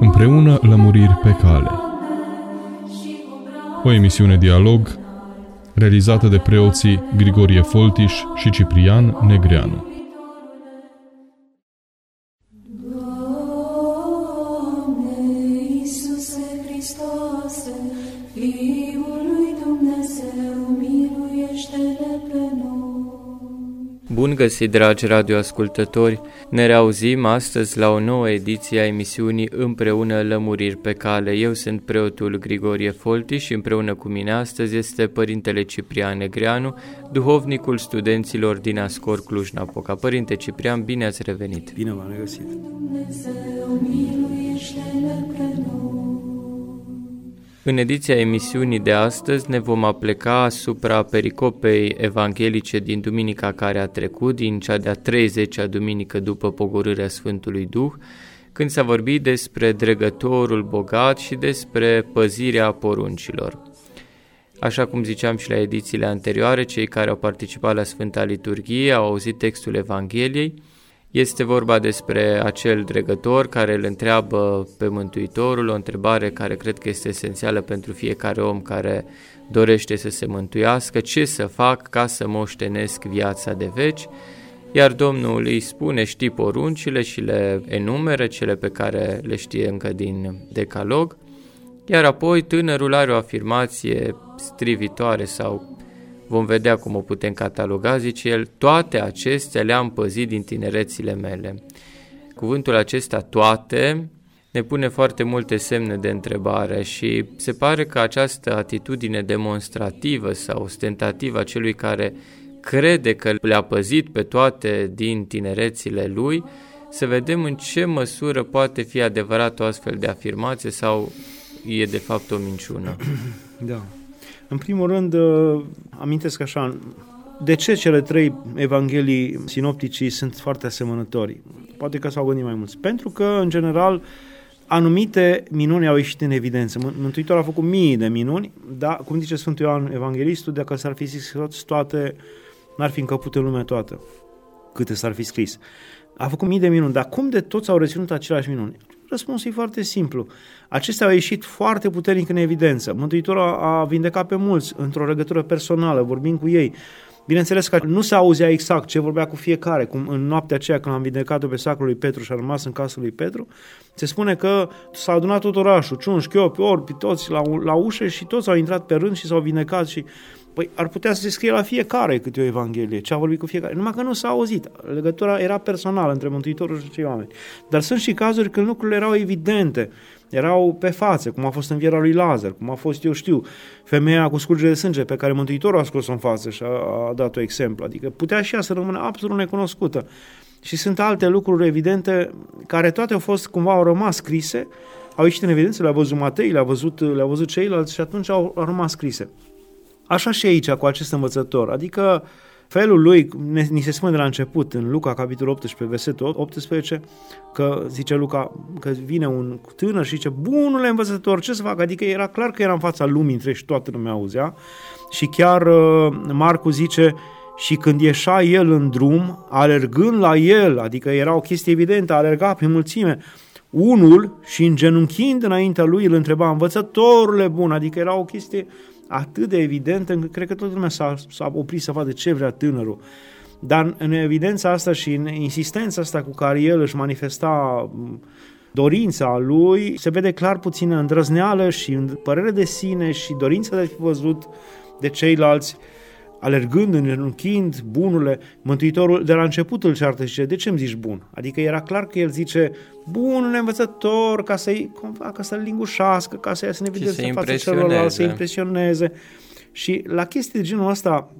Împreună lămuriri pe cale. O emisiune dialog realizată de preoții Grigorie Foltiș și Ciprian Negreanu. Bun găsit, dragi radioascultători! Ne reauzim astăzi la o nouă ediție a emisiunii Împreună Lămuriri pe cale. Eu sunt preotul Grigorie Folti și împreună cu mine astăzi este Părintele Ciprian Negreanu, duhovnicul studenților din Ascor Cluj-Napoca. Părinte Ciprian, bine ați revenit! Bine v-am regăsit! Dumnezeu, În ediția emisiunii de astăzi ne vom apleca asupra pericopei evanghelice din duminica care a trecut, din cea de-a 30-a duminică după pogorârea Sfântului Duh, când s-a vorbit despre dregătorul bogat și despre păzirea poruncilor. Așa cum ziceam și la edițiile anterioare, cei care au participat la Sfânta Liturghie au auzit textul Evangheliei, este vorba despre acel dregător care îl întreabă pe Mântuitorul o întrebare care cred că este esențială pentru fiecare om care dorește să se mântuiască, ce să fac ca să moștenesc viața de veci, iar Domnul îi spune, știi poruncile și le enumeră, cele pe care le știe încă din decalog, iar apoi tânărul are o afirmație strivitoare sau Vom vedea cum o putem cataloga, zice el, toate acestea le-am păzit din tinerețile mele. Cuvântul acesta toate ne pune foarte multe semne de întrebare și se pare că această atitudine demonstrativă sau ostentativă a celui care crede că le-a păzit pe toate din tinerețile lui, să vedem în ce măsură poate fi adevărat o astfel de afirmație sau e de fapt o minciună. Da. În primul rând, uh, amintesc așa, de ce cele trei evanghelii sinopticii sunt foarte asemănători? Poate că s-au gândit mai mulți. Pentru că, în general, anumite minuni au ieșit în evidență. Mântuitorul a făcut mii de minuni, dar, cum zice Sfântul Ioan Evanghelistul, dacă s-ar fi scris toate, n-ar fi încăput în lume toată, câte s-ar fi scris. A făcut mii de minuni, dar cum de toți au reținut aceleași minuni? Răspunsul e foarte simplu. Acestea au ieșit foarte puternic în evidență. Mântuitorul a vindecat pe mulți într-o legătură personală, vorbind cu ei. Bineînțeles că nu se auzea exact ce vorbea cu fiecare, cum în noaptea aceea când am vindecat-o pe sacrul lui Petru și a rămas în casa lui Petru, se spune că s-a adunat tot orașul, ciunși, chiopi, orbi, toți la, la ușă și toți au intrat pe rând și s-au vindecat și Păi ar putea să se scrie la fiecare câte o evanghelie, ce a vorbit cu fiecare. Numai că nu s-a auzit. Legătura era personală între Mântuitorul și cei oameni. Dar sunt și cazuri când lucrurile erau evidente, erau pe față, cum a fost în viera lui Lazar, cum a fost, eu știu, femeia cu scurgere de sânge pe care Mântuitorul a scos-o în față și a, a dat o exemplu. Adică putea și ea să rămână absolut necunoscută. Și sunt alte lucruri evidente care toate au fost, cumva, au rămas scrise, au ieșit în evidență, le-a văzut Matei, le-a văzut, le-a văzut ceilalți și atunci au, au rămas scrise. Așa și aici cu acest învățător, adică felul lui, ne, ni se spune de la început, în Luca, capitolul 18, versetul 18, că zice Luca că vine un tânăr și zice, bunule învățător, ce să fac? Adică era clar că era în fața lumii între și toată lumea auzea. Și chiar uh, Marcu zice, și când ieșa el în drum, alergând la el, adică era o chestie evidentă, alerga pe mulțime, unul și îngenunchind înaintea lui îl întreba, învățătorule bun, adică era o chestie atât de evidentă încât cred că toată lumea s-a, s-a oprit să vadă ce vrea tânărul. Dar în evidența asta și în insistența asta cu care el își manifesta dorința lui, se vede clar puțină îndrăzneală și părere de sine și dorința de a fi văzut de ceilalți alergând, îngenunchind, bunurile, Mântuitorul de la început îl ceartă și zice, de ce îmi zici bun? Adică era clar că el zice, bunul învățător, ca să-i, ca să-l lingușească, ca să-i să ne vedeți în fața celorlalți, să impresioneze. Și la chestii de genul ăsta,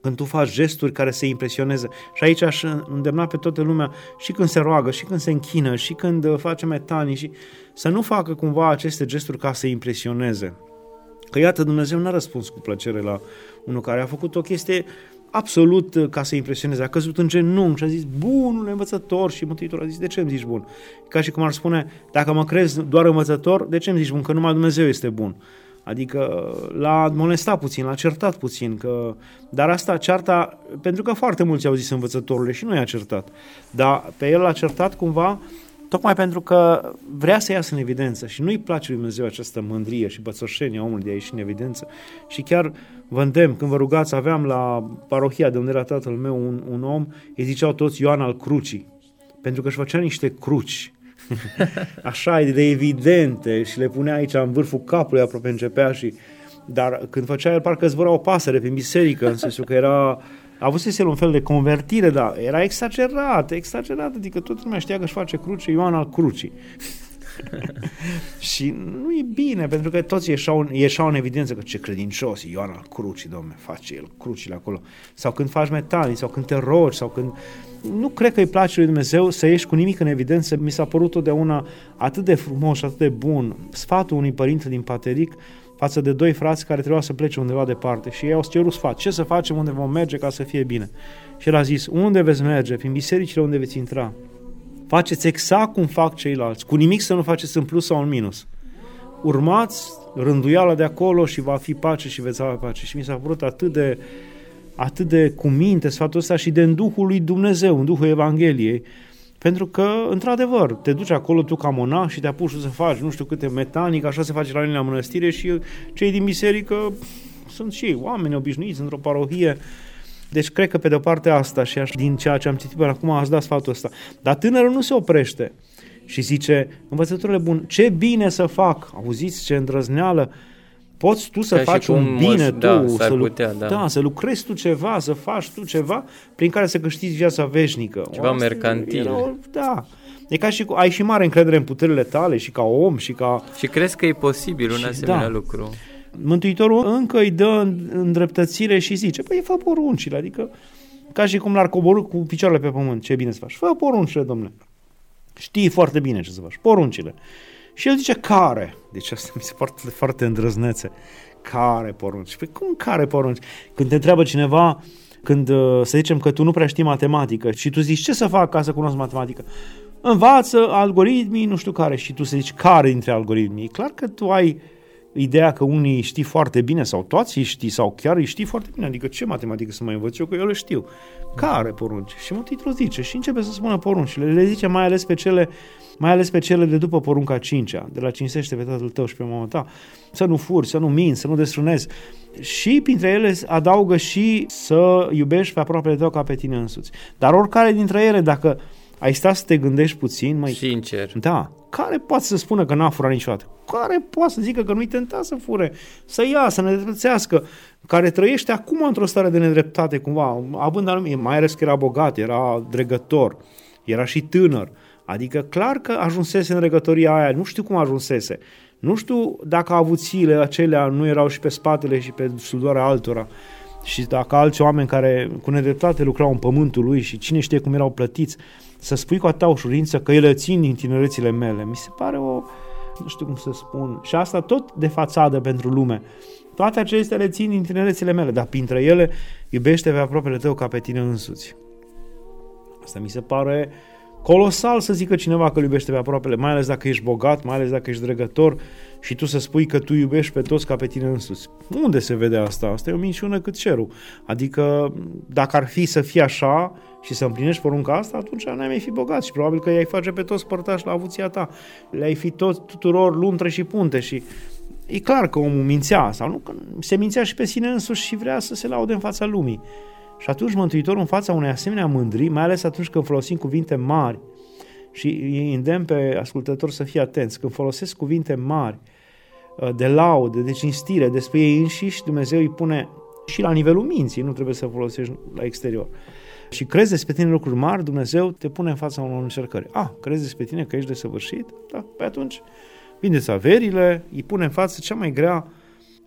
când tu faci gesturi care să impresioneze. Și aici aș îndemna pe toată lumea, și când se roagă, și când se închină, și când face metanii, și să nu facă cumva aceste gesturi ca să impresioneze. Că iată, Dumnezeu n-a răspuns cu plăcere la unul care a făcut o chestie absolut uh, ca să impresioneze. A căzut în genunchi și a zis, bunul învățător și Mântuitorul a zis, de ce îmi zici bun? Ca și cum ar spune, dacă mă crezi doar învățător, de ce îmi zici bun? Că numai Dumnezeu este bun. Adică l-a molestat puțin, l-a certat puțin, că... dar asta cearta, pentru că foarte mulți au zis învățătorule și nu i-a certat, dar pe el l-a certat cumva Tocmai pentru că vrea să iasă în evidență și nu-i place lui Dumnezeu această mândrie și bățoșenie a omului de a ieși în evidență. Și chiar vă îndemn, când vă rugați, aveam la parohia de unde era tatăl meu un, un om, îi ziceau toți Ioan al Crucii, pentru că își făcea niște cruci așa de evidente și le punea aici în vârful capului, aproape începea și dar când făcea el parcă zbura o pasăre prin biserică, în sensul că era avusese el un fel de convertire, dar era exagerat, exagerat, adică toată lumea știa că își face cruce Ioan al crucii. și nu e bine, pentru că toți ieșau, ieșau în evidență că ce credincios, Ioan al crucii, domne, face el crucile acolo. Sau când faci metanii, sau când te rogi, sau când... Nu cred că îi place lui Dumnezeu să ieși cu nimic în evidență. Mi s-a părut totdeauna atât de frumos și atât de bun sfatul unui părinte din Pateric față de doi frați care trebuia să plece undeva departe și ei au cerut sfat. Ce să facem, unde vom merge ca să fie bine? Și el a zis, unde veți merge? Prin bisericile unde veți intra. Faceți exact cum fac ceilalți, cu nimic să nu faceți în plus sau în minus. Urmați rânduiala de acolo și va fi pace și veți avea pace. Și mi s-a părut atât de, atât de cuminte sfatul ăsta și de în Duhul lui Dumnezeu, în Duhul Evangheliei, pentru că, într-adevăr, te duci acolo tu ca monah și te apuci să faci nu știu câte metanic, așa se face la mine la mănăstire și cei din biserică sunt și ei, oameni obișnuiți într-o parohie. Deci cred că pe de-o parte asta și așa, din ceea ce am citit până acum ați dat sfatul ăsta. Dar tânărul nu se oprește și zice, învățătorule bun, ce bine să fac, auziți ce îndrăzneală, poți tu să Ca faci un bine tu, da, să, putea, da. da, să lucrezi tu ceva, să faci tu ceva prin care să câștigi viața veșnică. Ceva o, mercantil. Era, da. E ca și cu, ai și mare încredere în puterile tale și ca om și ca... Și crezi că e posibil un și, asemenea da. lucru. Mântuitorul încă îi dă îndreptățire și zice, păi fă poruncile, adică ca și cum l-ar coborâ cu picioarele pe pământ, ce bine să faci. Fă poruncile, domnule. Știi foarte bine ce să faci. Poruncile. Și el zice, care? Deci asta mi se foarte, foarte îndrăznețe. Care porunci? Păi cum care porunci? Când te întreabă cineva, când uh, să zicem că tu nu prea știi matematică și tu zici ce să fac ca să cunosc matematică? Învață algoritmii, nu știu care, și tu să zici care dintre algoritmii. E clar că tu ai ideea că unii știi foarte bine sau toți îi știi sau chiar îi știi foarte bine. Adică ce matematică să mai învăț eu, că eu le știu. Care porunci? Și Mântuitorul zice și începe să spună poruncile. Le zice mai ales pe cele mai ales pe cele de după porunca cincea, de la cinsește pe tatăl tău și pe mama ta, să nu furi, să nu minți, să nu desfrânezi. Și printre ele adaugă și să iubești pe aproapele tău ca pe tine însuți. Dar oricare dintre ele, dacă ai sta să te gândești puțin, mai Sincer. Da. Care poate să spună că n-a furat niciodată? Care poate să zică că nu-i tentat să fure, să ia, să ne dreptățească, care trăiește acum într-o stare de nedreptate cumva, având anumite, mai ales că era bogat, era dregător, era și tânăr, Adică clar că ajunsese în regătoria aia, nu știu cum ajunsese. Nu știu dacă avuțiile acelea nu erau și pe spatele și pe sudoarea altora și dacă alți oameni care cu nedreptate lucrau în pământul lui și cine știe cum erau plătiți, să spui cu atâta ușurință că ele țin din tinerețile mele, mi se pare o, nu știu cum să spun, și asta tot de fațadă pentru lume. Toate acestea le țin din tinerețile mele, dar printre ele iubește pe aproapele tău ca pe tine însuți. Asta mi se pare uh, colosal să zică cineva că îl iubește pe aproapele, mai ales dacă ești bogat, mai ales dacă ești dregător și tu să spui că tu iubești pe toți ca pe tine însuți. Unde se vede asta? Asta e o minciună cât cerul. Adică dacă ar fi să fie așa și să împlinești porunca asta, atunci n-ai mai fi bogat și probabil că i-ai face pe toți părtași la avuția ta. Le-ai fi tot, tuturor luntre și punte și e clar că omul mințea sau nu, că se mințea și pe sine însuși și vrea să se laude în fața lumii. Și atunci Mântuitorul în fața unei asemenea mândrii, mai ales atunci când folosim cuvinte mari, și îi îndemn pe ascultător să fie atenți, când folosesc cuvinte mari, uh, de laudă, de cinstire despre ei înșiși, Dumnezeu îi pune și la nivelul minții, nu trebuie să folosești la exterior. Și crezi despre tine lucruri mari, Dumnezeu te pune în fața unor încercări. Ah, crezi despre tine că ești desăvârșit? Da, pe atunci vindeți averile, îi pune în față cea mai grea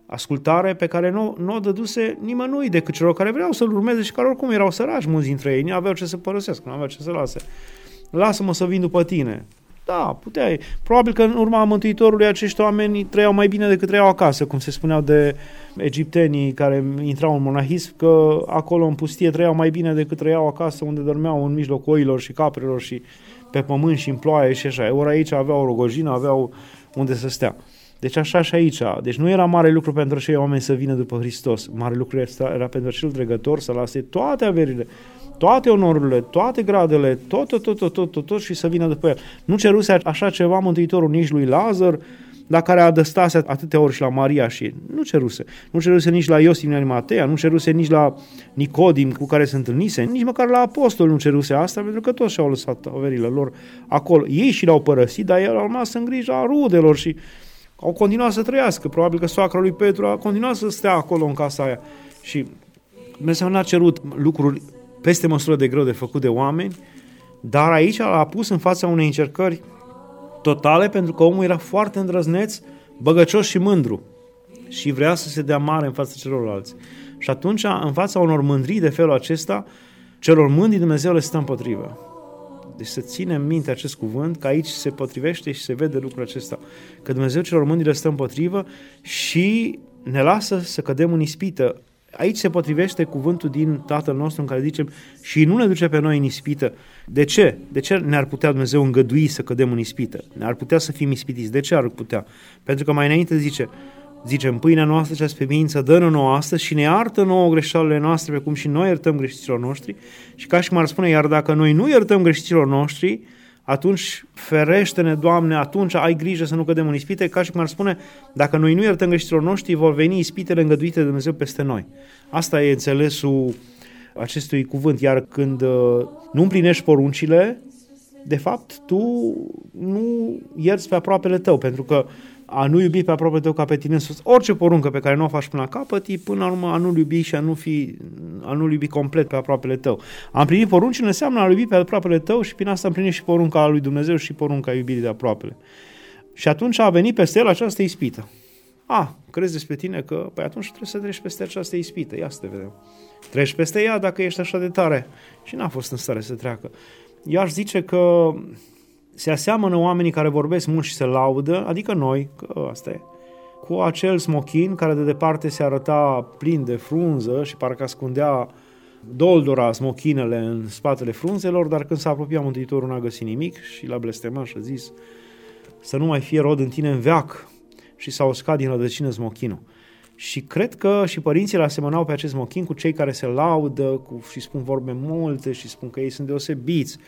ascultare pe care nu, nu o dăduse nimănui decât celor care vreau să-l urmeze și care oricum erau săraci mulți dintre ei, nu aveau ce să părăsesc, nu aveau ce să lase. Lasă-mă să vin după tine. Da, puteai. Probabil că în urma Mântuitorului acești oameni trăiau mai bine decât trăiau acasă, cum se spuneau de egiptenii care intrau în monahism, că acolo în pustie trăiau mai bine decât trăiau acasă, unde dormeau în mijlocul oilor și caprelor și pe pământ și în ploaie și așa. Ori aici aveau o rogojină, aveau unde să stea. Deci așa și aici. Deci nu era mare lucru pentru acei oameni să vină după Hristos. Mare lucru era pentru acel dregător să lase toate averile, toate onorurile, toate gradele, tot, tot, tot, tot, tot, tot, tot și să vină după el. Nu ceruse așa ceva Mântuitorul nici lui Lazar, la care adăstase atâtea ori și la Maria și nu ceruse. Nu ceruse nici la Iosif din Matea, nu ceruse nici la Nicodim cu care se întâlnise, nici măcar la apostol nu ceruse asta, pentru că toți și-au lăsat averile lor acolo. Ei și l-au părăsit, dar el a rămas în grija rudelor și au continuat să trăiască. Probabil că soacra lui Petru a continuat să stea acolo în casa aia. Și Dumnezeu n-a cerut lucruri peste măsură de greu de făcut de oameni, dar aici l-a pus în fața unei încercări totale pentru că omul era foarte îndrăzneț, băgăcios și mândru și vrea să se dea mare în fața celorlalți. Și atunci, în fața unor mândrii de felul acesta, celor mândri Dumnezeu le stă împotrivă. Deci să ținem minte acest cuvânt, că aici se potrivește și se vede lucrul acesta. Că Dumnezeu celor mândri le stă împotrivă și ne lasă să cădem în ispită. Aici se potrivește cuvântul din Tatăl nostru în care zicem și nu ne duce pe noi în ispită. De ce? De ce ne-ar putea Dumnezeu îngădui să cădem în ispită? Ne-ar putea să fim ispitiți. De ce ar putea? Pentru că mai înainte zice, zicem, pâinea noastră cea spemiință dă-ne nouă astăzi și ne iartă nouă greșelile noastre, precum și noi iertăm greșiților noștri. Și ca și cum ar spune, iar dacă noi nu iertăm greșiților noștri, atunci ferește-ne, Doamne, atunci ai grijă să nu cădem în ispite, ca și cum ar spune, dacă noi nu iertăm greșiților noștri, vor veni ispitele îngăduite de Dumnezeu peste noi. Asta e înțelesul acestui cuvânt, iar când uh, nu împlinești poruncile, de fapt, tu nu ierți pe aproapele tău, pentru că a nu iubi pe aproape tău ca pe tine sus. Orice poruncă pe care nu o faci până la capăt, e până la urmă a nu iubi și a nu, fi, a nu iubi complet pe aproapele tău. A împlini poruncile înseamnă a iubi pe aproapele tău și prin asta împlini și porunca lui Dumnezeu și porunca iubirii de aproapele. Și atunci a venit peste el această ispită. A, crezi despre tine că, păi atunci trebuie să treci peste această ispită. Ia să te vedem. Treci peste ea dacă ești așa de tare. Și n-a fost în stare să treacă. Eu aș zice că se aseamănă oamenii care vorbesc mult și se laudă, adică noi, că asta e, cu acel smochin care de departe se arăta plin de frunză și parcă ascundea doldora smochinele în spatele frunzelor, dar când s-a apropiat Mântuitorul n-a găsit nimic și l-a blestemat și a zis să nu mai fie rod în tine în veac și s-a uscat din rădăcină smochinul. Și cred că și părinții asemănau pe acest mochin cu cei care se laudă cu, și spun vorbe multe și spun că ei sunt deosebiți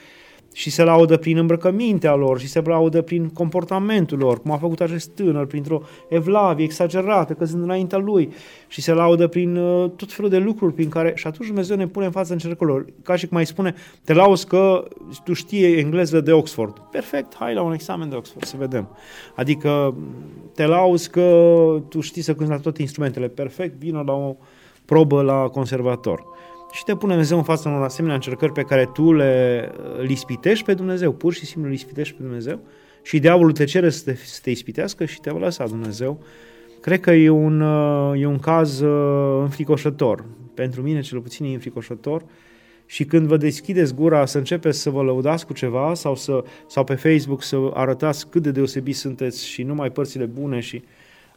și se laudă prin îmbrăcămintea lor și se laudă prin comportamentul lor, cum a făcut acest tânăr, printr-o evlavie exagerată, căzând înaintea lui și se laudă prin uh, tot felul de lucruri prin care, și atunci Dumnezeu ne pune în fața încercărilor, ca și cum mai spune, te lauzi că tu știi engleză de Oxford. Perfect, hai la un examen de Oxford să vedem. Adică te lauzi că tu știi să cânti la toate instrumentele. Perfect, vină la o probă la conservator și te pune Dumnezeu în fața unor asemenea încercări pe care tu le uh, ispitești pe Dumnezeu, pur și simplu îl ispitești pe Dumnezeu și diavolul te cere să te, să te ispitească și te va lăsa Dumnezeu. Cred că e un, uh, e un caz uh, înfricoșător. Pentru mine, cel puțin, e înfricoșător. Și când vă deschideți gura să începeți să vă lăudați cu ceva sau, să, sau pe Facebook să arătați cât de deosebiți sunteți și numai părțile bune și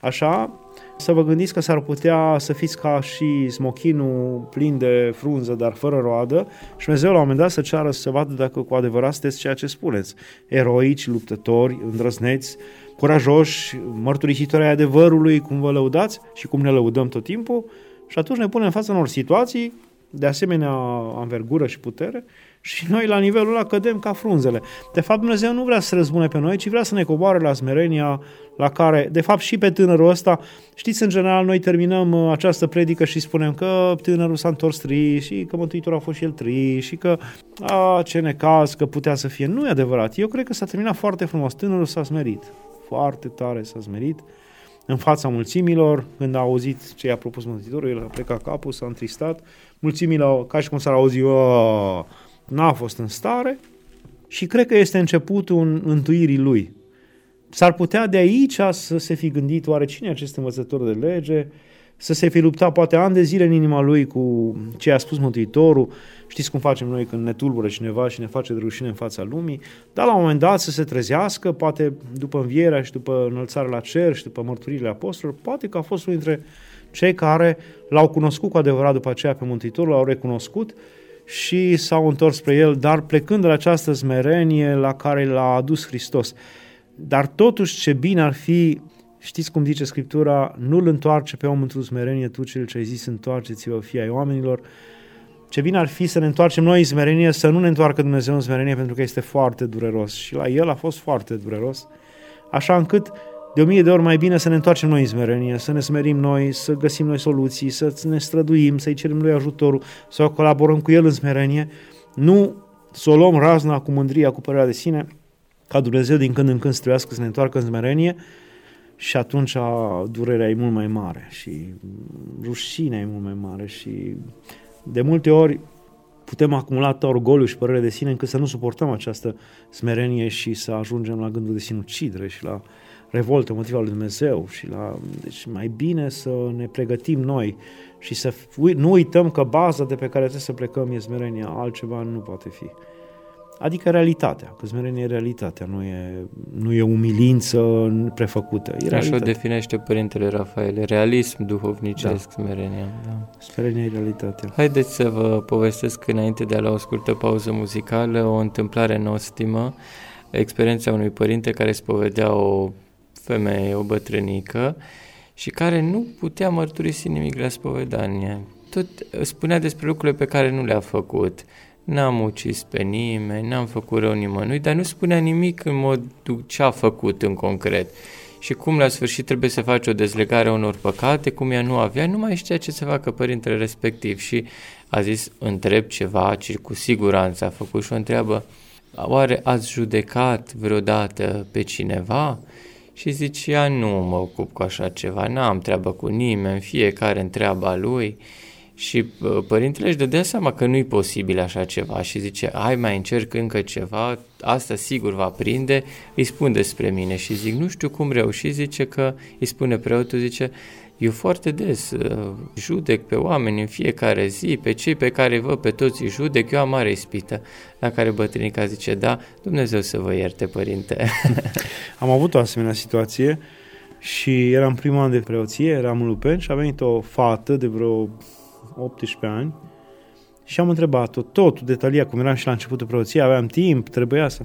așa, să vă gândiți că s-ar putea să fiți ca și smochinul plin de frunză, dar fără roadă și Dumnezeu la un moment dat să ceară să vadă dacă cu adevărat sunteți ceea ce spuneți. Eroici, luptători, îndrăzneți, curajoși, mărturisitori ai adevărului, cum vă lăudați și cum ne lăudăm tot timpul și atunci ne punem în fața unor situații de asemenea anvergură și putere și noi la nivelul ăla cădem ca frunzele. De fapt, Dumnezeu nu vrea să răzbune pe noi, ci vrea să ne coboare la smerenia la care, de fapt, și pe tânărul ăsta, știți, în general, noi terminăm uh, această predică și spunem că tânărul s-a întors trist și că Mântuitorul a fost și el trist și că, a, ce necaz, că putea să fie. Nu e adevărat. Eu cred că s-a terminat foarte frumos. Tânărul s-a smerit. Foarte tare s-a smerit în fața mulțimilor, când a auzit ce i-a propus Mântuitorul, el a plecat capul, s-a întristat, mulțimile, ca și cum s-ar auzi, n-a fost în stare și cred că este începutul întuirii lui. S-ar putea de aici să se fi gândit oare cine e acest învățător de lege, să se fi luptat poate ani de zile în inima lui cu ce a spus Mântuitorul. Știți cum facem noi când ne tulbură cineva și ne face de rușine în fața lumii, dar la un moment dat să se trezească, poate după învierea și după înălțarea la cer și după mărturile apostolilor, poate că a fost unul dintre cei care l-au cunoscut cu adevărat după aceea pe Mântuitorul, l-au recunoscut și s-au întors spre el, dar plecând de la această smerenie la care l-a adus Hristos. Dar totuși ce bine ar fi, știți cum zice Scriptura, nu-l întoarce pe om într-o smerenie, tu cel ce ai zis, întoarceți-vă fii ai oamenilor. ce bine ar fi să ne întoarcem noi în smerenie, să nu ne întoarcă Dumnezeu în smerenie, pentru că este foarte dureros. Și la El a fost foarte dureros, așa încât de o mie de ori mai bine să ne întoarcem noi în smerenie, să ne smerim noi, să găsim noi soluții, să ne străduim, să-i cerem lui ajutorul, să colaborăm cu El în smerenie, nu să o luăm razna cu mândria, cu părerea de sine, ca Dumnezeu din când în când să trebuiască să ne întoarcă în smerenie și atunci durerea e mult mai mare și rușinea e mult mai mare și de multe ori putem acumula atât orgoliu și părere de sine încât să nu suportăm această smerenie și să ajungem la gândul de sinucidere și la revoltă motiva lui Dumnezeu și la, deci mai bine să ne pregătim noi și să nu uităm că baza de pe care trebuie să plecăm e smerenia, altceva nu poate fi. Adică realitatea, că smerenia e realitatea, nu e, nu e umilință prefăcută. E Așa o definește Părintele Rafael, realism duhovnicesc, da. smerenia. Da. Smerenia e realitatea. Haideți să vă povestesc înainte de a lua o scurtă pauză muzicală o întâmplare nostimă, experiența unui părinte care spovedea o femeie, o bătrânică, și care nu putea mărturisi nimic la spovedanie. Tot spunea despre lucrurile pe care nu le-a făcut. N-am ucis pe nimeni, n-am făcut rău nimănui, dar nu spunea nimic în mod ce a făcut în concret. Și cum la sfârșit trebuie să faci o dezlegare a unor păcate, cum ea nu avea, nu mai știa ce să facă părintele respectiv și a zis, întreb ceva, ci cu siguranță a făcut și o întreabă, oare ați judecat vreodată pe cineva? Și zicea, nu mă ocup cu așa ceva, n-am treabă cu nimeni, fiecare întreaba lui. Și părintele își dădea seama că nu-i posibil așa ceva și zice, hai mai încerc încă ceva, asta sigur va prinde, îi spun despre mine și zic, nu știu cum reuși, zice că îi spune preotul, zice, eu foarte des uh, judec pe oameni în fiecare zi, pe cei pe care îi văd pe toți îi judec, eu am mare ispită. La care bătrânica zice, da, Dumnezeu să vă ierte, părinte. am avut o asemenea situație și eram primul an de preoție, eram în Lupen și a venit o fată de vreo 18 ani și am întrebat-o totul detaliat, cum eram și la începutul preoției, aveam timp, trebuia să...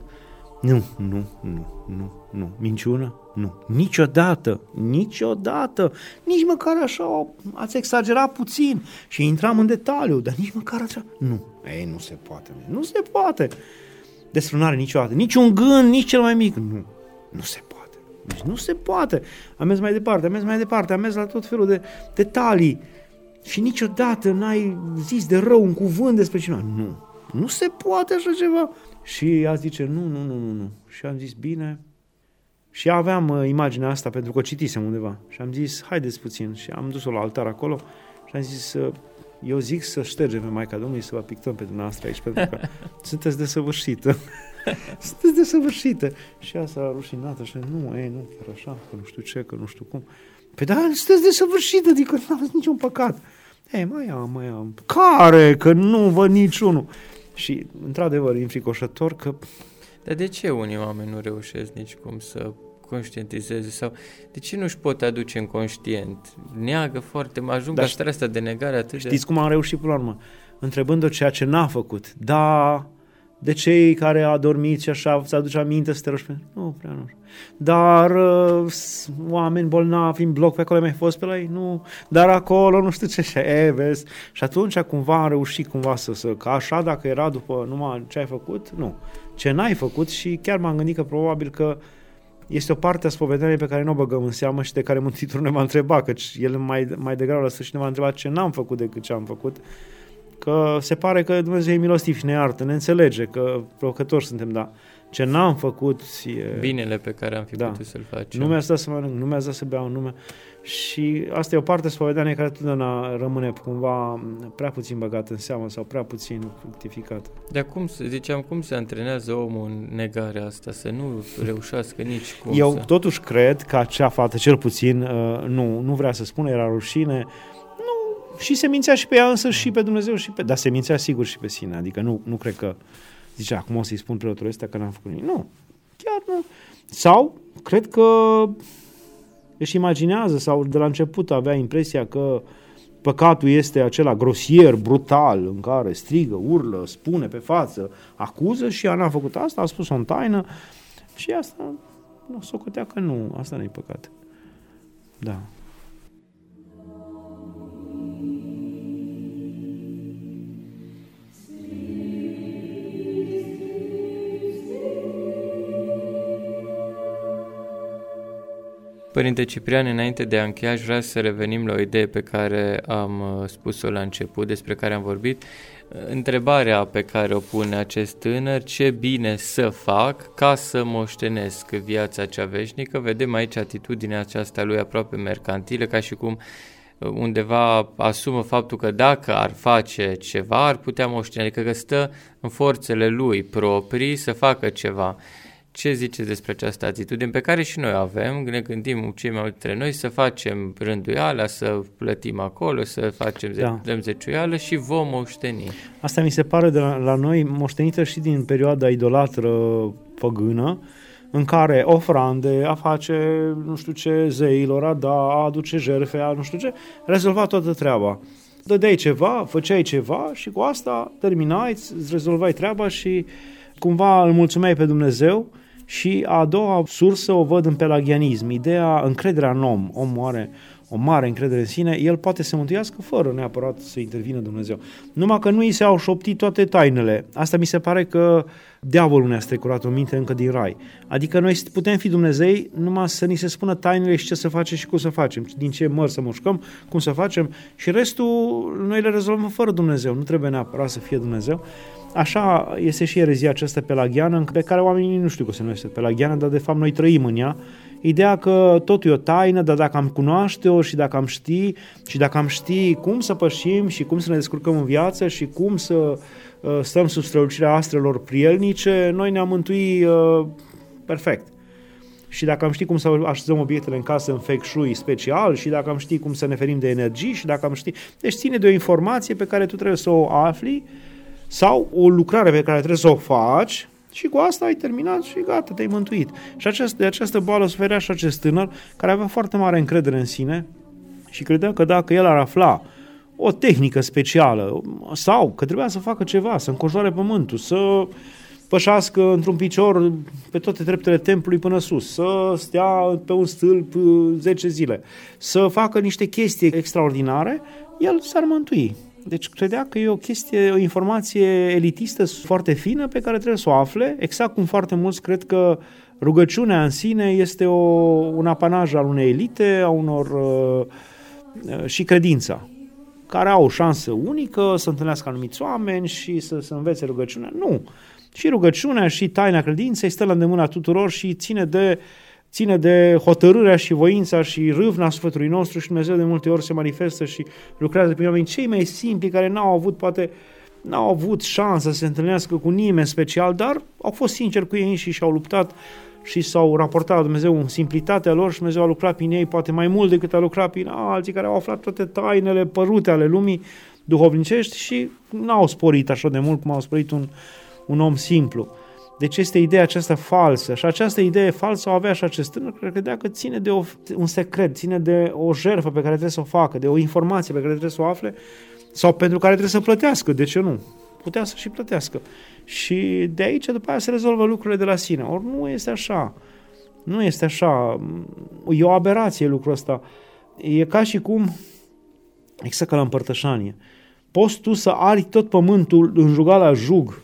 Nu, nu, nu, nu, nu. Minciună? Nu. Niciodată, niciodată, nici măcar așa ați exagerat puțin și intram în detaliu, dar nici măcar așa. Nu. Ei, nu se poate. Nu se poate. Desfrânare niciodată. Nici un gând, nici cel mai mic. Nu. Nu se poate. Deci nu se poate. Am mers mai departe, am mers mai departe, am mers la tot felul de detalii. Și niciodată n-ai zis de rău un cuvânt despre cineva. Nu. Nu se poate așa ceva. Și ea zice, nu, nu, nu, nu, nu. Și am zis, bine. Și aveam uh, imaginea asta pentru că o citisem undeva. Și am zis, haideți puțin. Și am dus-o la altar acolo și am zis, uh, eu zic să ștergem pe Maica Domnului să vă pictăm pe dumneavoastră aici, pentru că sunteți desăvârșită. sunteți desăvârșită. Și asta rușinată și nu, ei, nu, chiar așa, că nu știu ce, că nu știu cum. Păi da, sunteți desăvârșită, adică nu aveți niciun păcat. Ei, mai am, mai am. Care? Că nu văd niciunul. Și, într-adevăr, înfricoșător că... Dar de ce unii oameni nu reușesc nici cum să conștientizeze sau de ce nu-și pot aduce în conștient? Neagă foarte, mă ajung la starea asta de negare atât Știți de... cum am reușit până la urmă? Întrebând-o ceea ce n-a făcut. Da, de cei care a dormit și așa, să aduce aminte să te rogi pentru... Nu, prea nu. Dar uh, oameni bolnavi în bloc, pe acolo mai fost pe la ei? Nu. Dar acolo nu știu ce și e, vezi? Și atunci cumva am reușit cumva să, să că așa dacă era după numai ce ai făcut, nu. Ce n-ai făcut și chiar m-am gândit că probabil că este o parte a spovedaniei pe care nu o băgăm în seamă și de care Mântuitorul ne va întreba, căci el mai, mai degrabă la sfârșit ne va întreba ce n-am făcut decât ce am făcut că se pare că Dumnezeu e milostiv și ne iartă, ne înțelege că provocători suntem, da. Ce n-am făcut e... Binele pe care am fi da. putut să-l facem. Nu mi-ați dat să mănânc, nu mi-ați dat să beau, nu mi Și asta e o parte spovedanie care totdeauna rămâne cumva prea puțin băgat în seamă sau prea puțin fructificat. De cum, ziceam, cum se antrenează omul în negarea asta, să nu reușească nici cum Eu să... totuși cred că acea fată, cel puțin, uh, nu, nu vrea să spună, era rușine, și se mințea și pe ea însă și pe Dumnezeu și pe... Dar se mințea sigur și pe sine, adică nu, nu cred că zice, acum o să-i spun preotul ăsta că n-am făcut nimic. Nu, chiar nu. Sau, cred că își imaginează sau de la început avea impresia că păcatul este acela grosier, brutal, în care strigă, urlă, spune pe față, acuză și ea n-a făcut asta, a spus-o în taină și asta nu, socotea că nu, asta nu-i păcat. Da. Părinte Ciprian, înainte de a încheia, aș vrea să revenim la o idee pe care am uh, spus-o la început, despre care am vorbit. Întrebarea pe care o pune acest tânăr, ce bine să fac ca să moștenesc viața cea veșnică, vedem aici atitudinea aceasta lui aproape mercantilă, ca și cum uh, undeva asumă faptul că dacă ar face ceva, ar putea moșteni, adică că stă în forțele lui proprii să facă ceva. Ce ziceți despre această atitudine pe care și noi avem? Ne gândim cei mai dintre noi să facem rânduiala, să plătim acolo, să facem da. dăm zeciuială și vom moșteni. Asta mi se pare de la, la noi moștenită și din perioada idolatră păgână, în care ofrande, a face nu știu ce zeilor, a da, a aduce jerfe, a nu știu ce, rezolva toată treaba. Dădeai ceva, făceai ceva și cu asta terminai, îți rezolvai treaba și cumva îl mulțumeai pe Dumnezeu și a doua sursă o văd în pelagianism, ideea, încrederea în om. Omul are o mare încredere în sine, el poate să mântuiască fără neapărat să intervină Dumnezeu. Numai că nu îi se au șoptit toate tainele. Asta mi se pare că diavolul ne-a strecurat o minte încă din rai. Adică noi putem fi Dumnezei numai să ni se spună tainele și ce să facem și cum să facem, din ce măr să mușcăm, cum să facem și restul noi le rezolvăm fără Dumnezeu. Nu trebuie neapărat să fie Dumnezeu. Așa este și erezia aceasta pelagiană, pe care oamenii nu știu că se numește pelagiană, dar de fapt noi trăim în ea. Ideea că totul e o taină, dar dacă am cunoaște-o și dacă am ști și dacă am ști cum să pășim și cum să ne descurcăm în viață și cum să uh, stăm sub strălucirea astrelor prielnice, noi ne-am mântui uh, perfect. Și dacă am ști cum să așezăm obiectele în casă în feng shui special și dacă am ști cum să ne ferim de energii și dacă am ști... Deci ține de o informație pe care tu trebuie să o afli sau o lucrare pe care trebuie să o faci și cu asta ai terminat și gata, te-ai mântuit. Și această, de această boală suferea și acest tânăr care avea foarte mare încredere în sine și credea că dacă el ar afla o tehnică specială sau că trebuia să facă ceva, să înconjoare pământul, să pășească într-un picior pe toate treptele templului până sus, să stea pe un stâlp 10 zile, să facă niște chestii extraordinare, el s-ar mântui. Deci credea că e o chestie, o informație elitistă foarte fină pe care trebuie să o afle, exact cum foarte mulți cred că rugăciunea în sine este o, un apanaj al unei elite, a unor uh, uh, și credința, care au o șansă unică să întâlnească anumiți oameni și să, să învețe rugăciunea. Nu. Și rugăciunea și taina credinței stă la îndemâna tuturor și ține de uh, ține de hotărârea și voința și râvna sufletului nostru și Dumnezeu de multe ori se manifestă și lucrează pe oameni cei mai simpli care n-au avut poate n-au avut șansa să se întâlnească cu nimeni special, dar au fost sinceri cu ei și și-au luptat și s-au raportat la Dumnezeu în simplitatea lor și Dumnezeu a lucrat prin ei poate mai mult decât a lucrat prin alții care au aflat toate tainele părute ale lumii duhovnicești și n-au sporit așa de mult cum au sporit un, un om simplu. Deci este ideea aceasta falsă și această idee falsă o avea și acest tânăr care credea că ține de o, un secret, ține de o jertfă pe care trebuie să o facă, de o informație pe care trebuie să o afle sau pentru care trebuie să plătească, de ce nu? Putea să și plătească. Și de aici după aia se rezolvă lucrurile de la sine. Ori nu este așa. Nu este așa. E o aberație lucrul ăsta. E ca și cum, exact ca la împărtășanie, poți tu să ari tot pământul în la jug,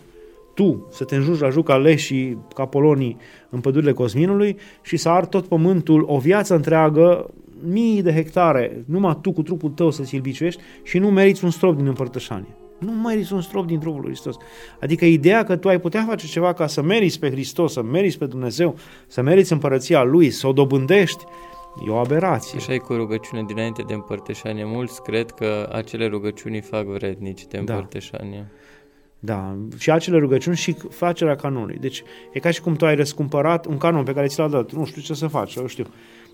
tu să te înjungi la juca leșii ca polonii în pădurile Cosminului și să ar tot pământul o viață întreagă, mii de hectare, numai tu cu trupul tău să ți-l biciuiești și nu meriți un strop din împărtășanie. Nu meriți un strop din trupul lui Hristos. Adică ideea că tu ai putea face ceva ca să meriți pe Hristos, să meriți pe Dumnezeu, să meriți împărăția Lui, să o dobândești, E o aberație. Așa e cu rugăciune dinainte de împărtășanie. Mulți cred că acele rugăciuni fac vrednici de da. împărtășanie. Da. Da, și acele rugăciuni și facerea canonului. Deci e ca și cum tu ai răscumpărat un canon pe care ți l-a dat. Nu știu ce să faci, nu știu.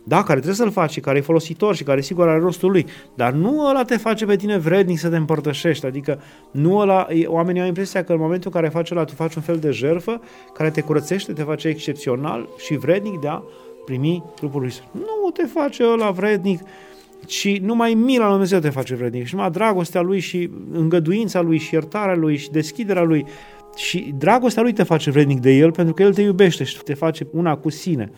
Da, care trebuie să-l faci și care e folositor și care sigur are rostul lui. Dar nu ăla te face pe tine vrednic să te împărtășești. Adică nu ăla, oamenii au impresia că în momentul în care faci ăla, tu faci un fel de jerfă care te curățește, te face excepțional și vrednic de a primi trupul lui Nu te face ăla vrednic și numai mila lui Dumnezeu te face vrednic și numai dragostea lui și îngăduința lui și iertarea lui și deschiderea lui și dragostea lui te face vrednic de el pentru că el te iubește și te face una cu sine.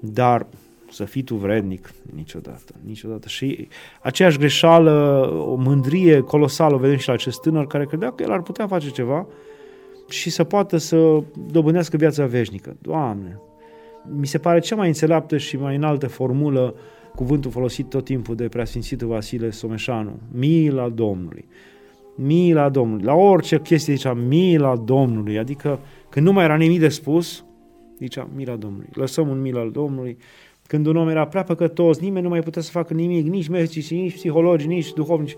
Dar să fii tu vrednic, niciodată, niciodată. Și aceeași greșeală, o mândrie colosală, o vedem și la acest tânăr care credea că el ar putea face ceva și să poată să dobândească viața veșnică. Doamne, Mi se pare cea mai înțeleaptă și mai înaltă formulă cuvântul folosit tot timpul de preasfințitul Vasile Someșanu, mila Domnului. Mila Domnului. La orice chestie zicea mila Domnului, adică când nu mai era nimic de spus, zicea mila Domnului. Lăsăm un mil al Domnului. Când un om era prea păcătos, nimeni nu mai putea să facă nimic, nici medici, nici psihologi, nici duhovnici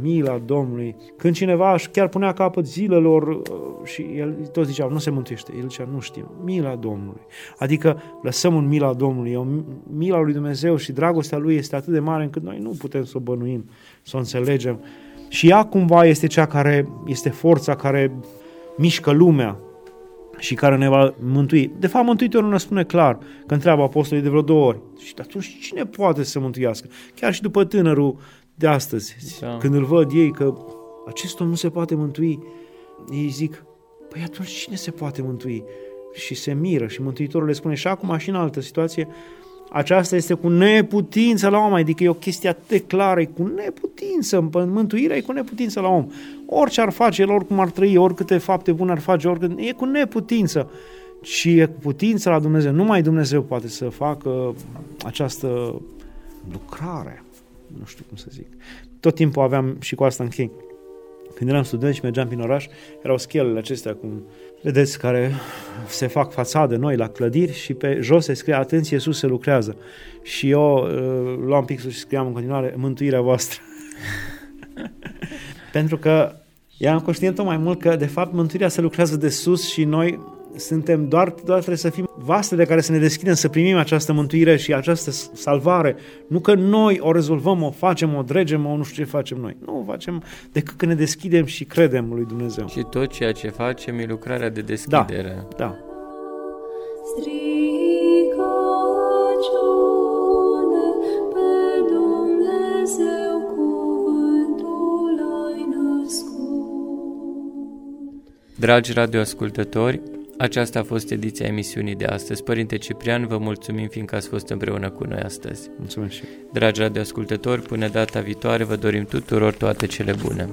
mila Domnului. Când cineva își chiar punea capăt zilelor uh, și el toți ziceau, nu se mântuiește. El zicea, nu știm, mila Domnului. Adică lăsăm un mila Domnului. O mila lui Dumnezeu și dragostea lui este atât de mare încât noi nu putem să o bănuim, să o înțelegem. Și ea cumva este cea care este forța care mișcă lumea și care ne va mântui. De fapt, Mântuitorul ne spune clar că întreabă apostolii de vreo două ori. Și atunci cine poate să mântuiască? Chiar și după tânărul de astăzi. Da. Când îl văd ei că acest om nu se poate mântui, ei zic, păi atunci cine se poate mântui? Și se miră și Mântuitorul le spune și acum și în altă situație, aceasta este cu neputință la om, adică e o chestie atât de clară, e cu neputință, mântuirea e cu neputință la om. Orice ar face el, oricum ar trăi, oricâte fapte bune ar face, oricât, e cu neputință. Și e cu putință la Dumnezeu. Numai Dumnezeu poate să facă această lucrare nu știu cum să zic. Tot timpul aveam și cu asta închei. Când eram student și mergeam prin oraș, erau schelele acestea cum vedeți care se fac fațade noi la clădiri și pe jos se scrie atenție, sus se lucrează. Și eu uh, luam pixul și scriam în continuare mântuirea voastră. Pentru că eram conștient mai mult că de fapt mântuirea se lucrează de sus și noi suntem doar, doar trebuie să fim vaste de care să ne deschidem, să primim această mântuire și această salvare. Nu că noi o rezolvăm, o facem, o dregem, o nu știu ce facem noi. Nu o facem decât că ne deschidem și credem lui Dumnezeu. Și tot ceea ce facem e lucrarea de deschidere. Da, da. Dragi radioascultători, aceasta a fost ediția emisiunii de astăzi. Părinte Ciprian, vă mulțumim fiindcă ați fost împreună cu noi astăzi. Mulțumesc și Dragi radioascultători, până data viitoare vă dorim tuturor toate cele bune.